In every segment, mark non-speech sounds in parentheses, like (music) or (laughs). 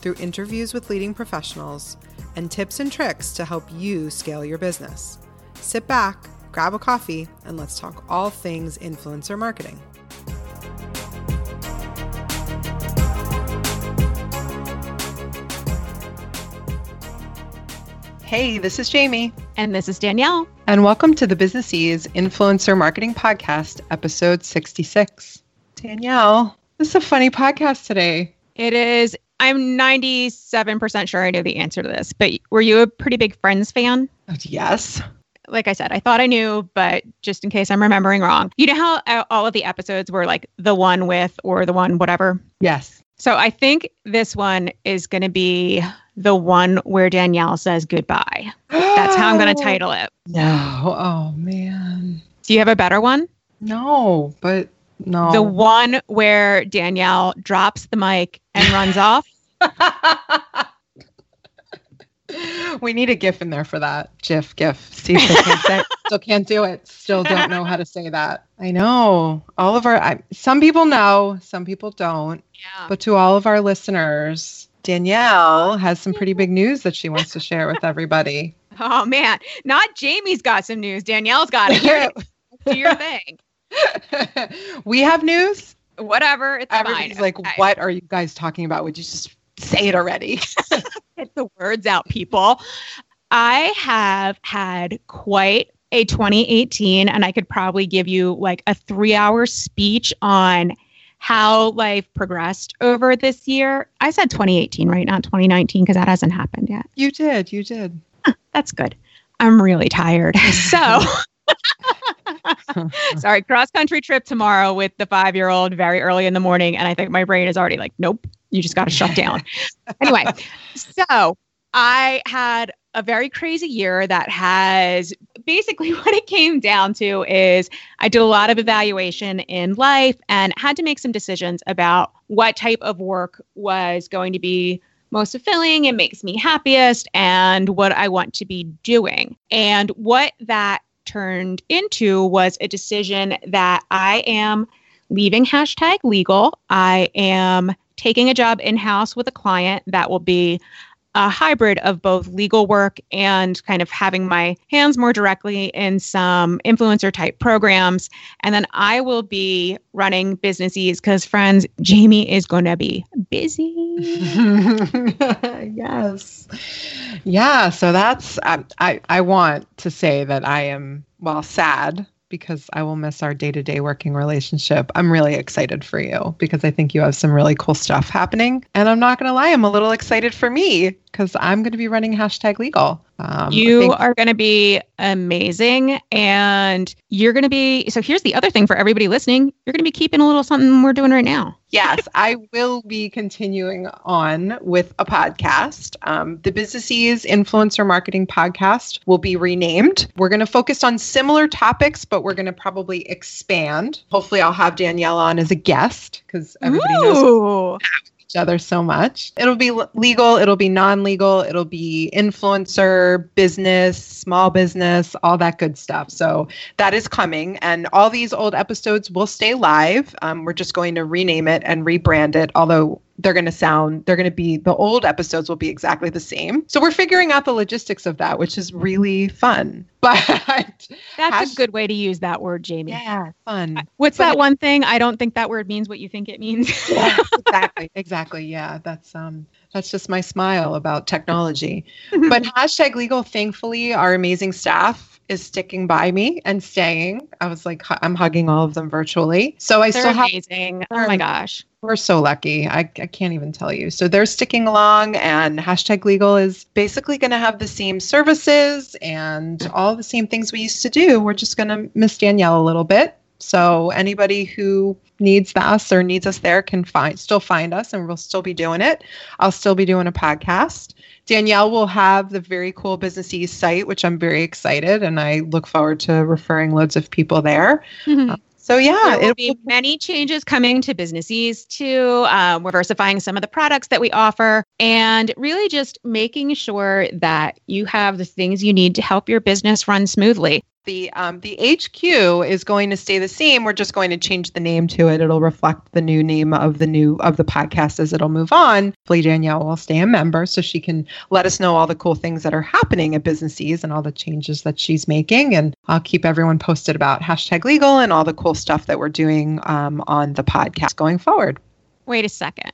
through interviews with leading professionals and tips and tricks to help you scale your business. Sit back, grab a coffee, and let's talk all things influencer marketing. Hey, this is Jamie. And this is Danielle. And welcome to the Businessese Influencer Marketing Podcast, episode 66. Danielle, this is a funny podcast today. It is. I'm 97% sure I know the answer to this, but were you a pretty big Friends fan? Yes. Like I said, I thought I knew, but just in case I'm remembering wrong, you know how uh, all of the episodes were like the one with or the one whatever? Yes. So I think this one is going to be the one where Danielle says goodbye. That's how I'm going (gasps) to title it. No. Oh, man. Do you have a better one? No, but no. The one where Danielle drops the mic and runs (laughs) off. (laughs) we need a GIF in there for that. GIF, GIF. See, still can't, say, (laughs) still can't do it. Still don't know how to say that. I know. All of our, I, some people know, some people don't. Yeah. But to all of our listeners, Danielle has some pretty big news that she wants to share with everybody. Oh man, not Jamie's got some news. Danielle's got it. Do your thing. (laughs) we have news. Whatever. It's Everybody's fine. like, what are you guys talking about? Would you just say it already? (laughs) Get the words out, people. I have had quite a 2018, and I could probably give you like a three hour speech on how life progressed over this year. I said 2018, right? Not 2019, because that hasn't happened yet. you did. You did. That's good. I'm really tired. (laughs) So, (laughs) sorry, cross country trip tomorrow with the five year old very early in the morning. And I think my brain is already like, nope, you just got to shut down. (laughs) anyway, so I had a very crazy year that has basically (laughs) what it came down to is I did a lot of evaluation in life and had to make some decisions about what type of work was going to be most fulfilling and makes me happiest and what I want to be doing. And what that turned into was a decision that I am leaving hashtag legal. I am taking a job in house with a client that will be a hybrid of both legal work and kind of having my hands more directly in some influencer type programs. And then I will be running Businessese because, friends, Jamie is going to be busy. (laughs) yes. Yeah. So that's, I, I, I want to say that I am, well, sad because I will miss our day to day working relationship. I'm really excited for you because I think you have some really cool stuff happening. And I'm not going to lie, I'm a little excited for me because I'm going to be running hashtag legal. Um, you are going to be amazing. And you're going to be. So here's the other thing for everybody listening you're going to be keeping a little something we're doing right now. (laughs) yes, I will be continuing on with a podcast. Um, the Businessese Influencer Marketing Podcast will be renamed. We're going to focus on similar topics, but we're going to probably expand. Hopefully, I'll have Danielle on as a guest because everybody knows Ooh. Each other so much. It'll be legal, it'll be non legal, it'll be influencer, business, small business, all that good stuff. So that is coming. And all these old episodes will stay live. Um, we're just going to rename it and rebrand it, although they're going to sound, they're going to be, the old episodes will be exactly the same. So we're figuring out the logistics of that, which is really fun. (laughs) But That's a good way to use that word, Jamie. yeah, fun. What's But that it- one thing? I don't think that word means what you think it means. (laughs) yeah, exactly, exactly. Yeah, that's um That's just my smile about technology. (laughs) but hashtag legal, thankfully, our amazing staff is sticking by me and staying. I was like, I'm hugging all of them virtually. So I They're still have amazing. Oh my gosh. we're so lucky. I, I can't even tell you. So they're sticking along, and hashtag legal is basically going to have the same services and all the same things we used to do. We're just going to miss Danielle a little bit. So anybody who needs us or needs us there can find still find us, and we'll still be doing it. I'll still be doing a podcast. Danielle will have the very cool Businessese site, which I'm very excited, and I look forward to referring loads of people there. So yeah, there will be many changes coming to Businessese too. Um, we're diversifying some of the products that we offer and really just making sure that you have the things you need to help your business run smoothly. The um, the HQ is going to stay the same. We're just going to change the name to it. It'll reflect the new name of the new of the podcast as it'll move on. Hopefully Danielle will stay a member so she can let us know all the cool things that are happening at Businessese and all the changes that she's making. And I'll keep everyone posted about hashtag legal and all the cool stuff that we're doing um, on the podcast going forward. Wait a second.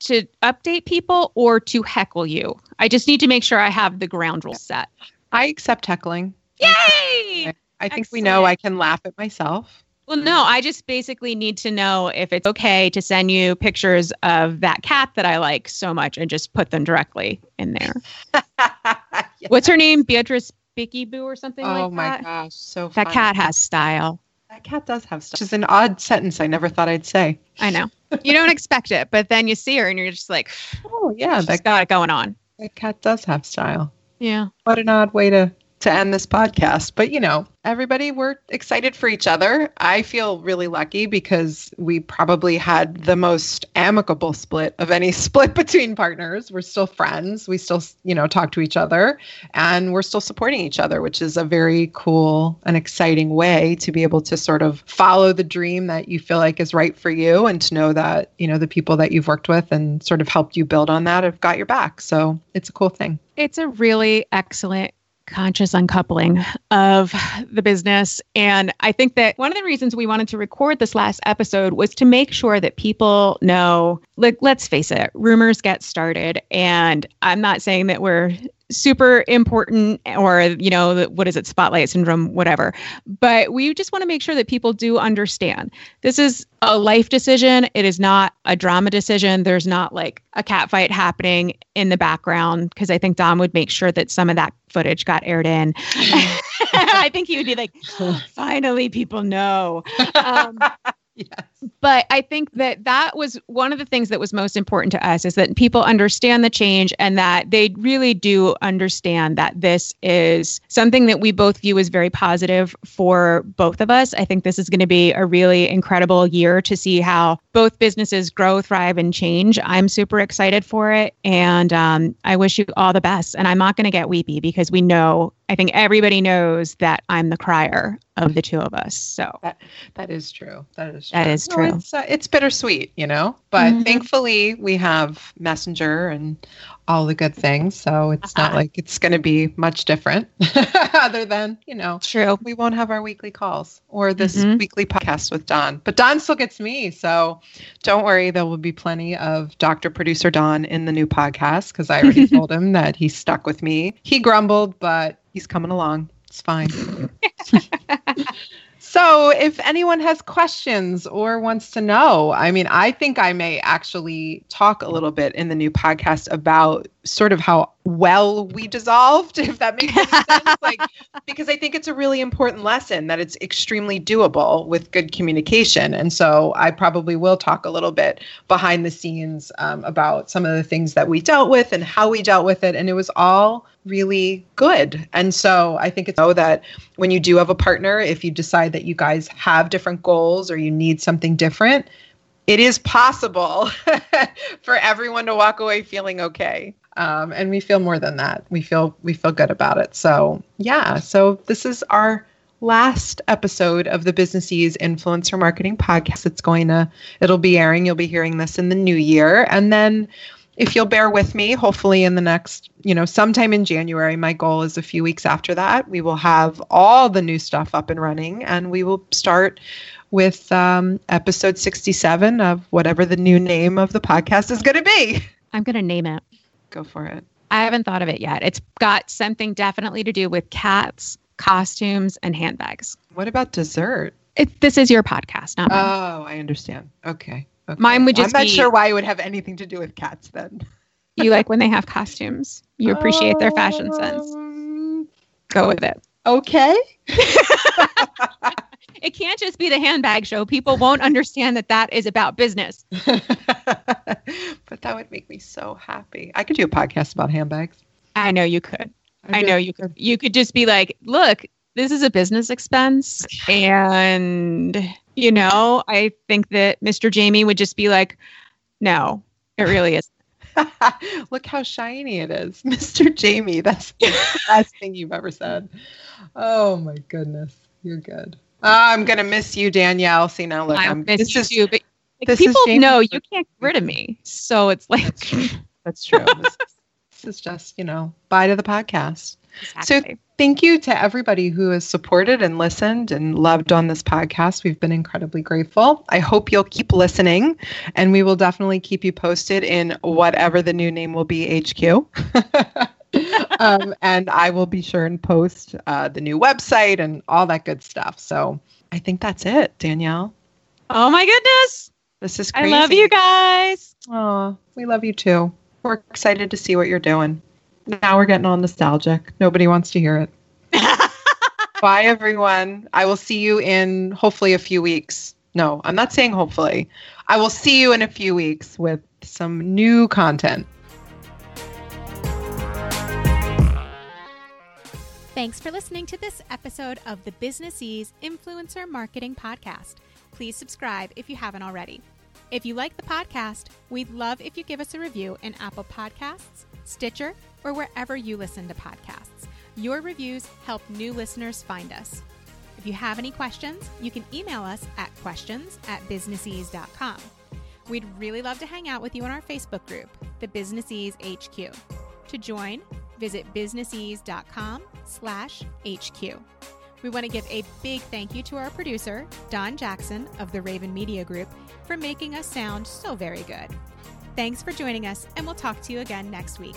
To update people or to heckle you? I just need to make sure I have the ground rules set. I accept heckling. Yay! I think we know I can laugh at myself. Well, no, I just basically need to know if it's okay to send you pictures of that cat that I like so much and just put them directly in there. (laughs) Yeah. What's her name? Beatrice Bicky Boo or something Oh like my that? gosh, so That cat has style. That cat does have style. Which is an odd sentence I never thought I'd say. I know. You don't expect it, but then you see her and you're just like, Oh yeah, that, got it going on. that cat does have style. Yeah. What an odd way to to end this podcast. But you know, everybody, we're excited for each other. I feel really lucky because we probably had the most amicable split of any (laughs) split between partners. We're still friends. We still, you know, talk to each other and we're still supporting each other, which is a very cool and exciting way to be able to sort of follow the dream that you feel like is right for you and to know that, you know, the people that you've worked with and sort of helped you build on that have got your back. So it's a cool thing. It's a really excellent conscious uncoupling of the business. And I think that one of the reasons we wanted to record this last episode was to make sure that people know, like, let's face it, rumors get started. And I'm not saying that we're super important or, you know, what is it, spotlight syndrome, whatever. But we just want to make sure that people do understand this is a life decision. It is not a drama decision. There's not like a cat fight happening in the background because I think Don would make sure that some of that footage got aired in. (laughs) I think he would be like, finally, people know. Um, (laughs) Yes. but I think that that was one of the things that was most important to us is that people understand the change and that they really do understand that this is something that we both view as very positive for both of us. I think this is going to be a really incredible year to see how both businesses grow, thrive, and change. I'm super excited for it. And um, I wish you all the best. And I'm not going to get weepy because we know, I think everybody knows that I'm the crier of the two of us. So That is true. That is true. That is No, true. it's, uh, it's bittersweet, you know, but Mhm. thankfully we have Messenger and all the good things. So it's not Uh-huh. like it's going to be much different (laughs) other than, you know, true. we won't have our weekly calls or this Mhm. weekly podcast with Don. But Don still gets me. So don't worry. There will be plenty of Dr. Producer Don in the new podcast because I already (laughs) told him that he's stuck with me. He grumbled, but he's coming along. It's fine. (laughs) So, if anyone has questions or wants to know, I mean, I think I may actually talk a little bit in the new podcast about sort of how well we dissolved, (laughs) if that makes sense. (laughs) Like, because I think it's a really important lesson that it's extremely doable with good communication. And so, I probably will talk a little bit behind the scenes um, about some of the things that we dealt with and how we dealt with it. And it was all really good. And so, I think it's know that when you do have a partner, if you decide that you guys have different goals or you need something different, it is possible (laughs) for everyone to walk away feeling okay. Um, and we feel more than that. We feel we feel good about it. So yeah. So this is our last episode of the Businessese Influencer Marketing Podcast. It's going to it'll be airing. You'll be hearing this in the new year, and then if you'll bear with me, hopefully in the next, you know, sometime in January, my goal is a few weeks after that, we will have all the new stuff up and running and we will start with um, episode 67 of whatever the new name of the podcast is going to be. I'm going to name it. Go for it. I haven't thought of it yet. It's got something definitely to do with cats, costumes, and handbags. What about dessert? It, this is your podcast, not mine. Oh, I understand. Okay. okay. Mine would just I'm not be- sure why it would have anything to do with cats then. (laughs) you like when they have costumes. You appreciate their fashion sense. Um, Go with it. Okay. (laughs) It can't just be the handbag show. People won't understand that that is about business. (laughs) but that would make me so happy. I could do a podcast about handbags. I know you could. I do- know you could. You could just be like, look, this is a business expense. And, you know, I think that Mr. Jamie would just be like, no, it really is. (laughs) Look how shiny it is. (laughs) Mr. Jamie, that's the best thing you've ever said. Oh my goodness. You're good. Ah, I'm going to miss you, Danielle. See, now look, I I'm, miss this you is, but like, this people know you can't get rid of me. So it's like, that's true. (laughs) this, is, this is just, you know, bye to the podcast. exactly. Thank you to everybody who has supported and listened and loved on this podcast. We've been incredibly grateful. I hope you'll keep listening, and we will definitely keep you posted in whatever the new name will be HQ. (laughs) um, and I will be sure and post uh, the new website and all that good stuff. So I think that's it, Danielle. oh my goodness. This is I love you guys. Oh, we love you too. We're excited to see what you're doing. Now we're getting all nostalgic. Nobody wants to hear it. (laughs) Bye, everyone. I will see you in hopefully a few weeks. No, I'm not saying hopefully. I will see you in a few weeks with some new content. Thanks for listening to this episode of the Businessese Influencer Marketing Podcast. Please subscribe if you haven't already. If you like the podcast, we'd love if you give us a review in Apple Podcasts, Stitcher, or wherever you listen to podcasts. Your reviews help new listeners find us. If you have any questions, you can email us at questions at businessese.com. We'd really love to hang out with you in our Facebook group, the Businessese HQ. To join, visit businessese.com slash HQ. We want to give a big thank you to our producer, Don Jackson of the Raven Media Group, for making us sound so very good. Thanks for joining us, and we'll talk to you again next week.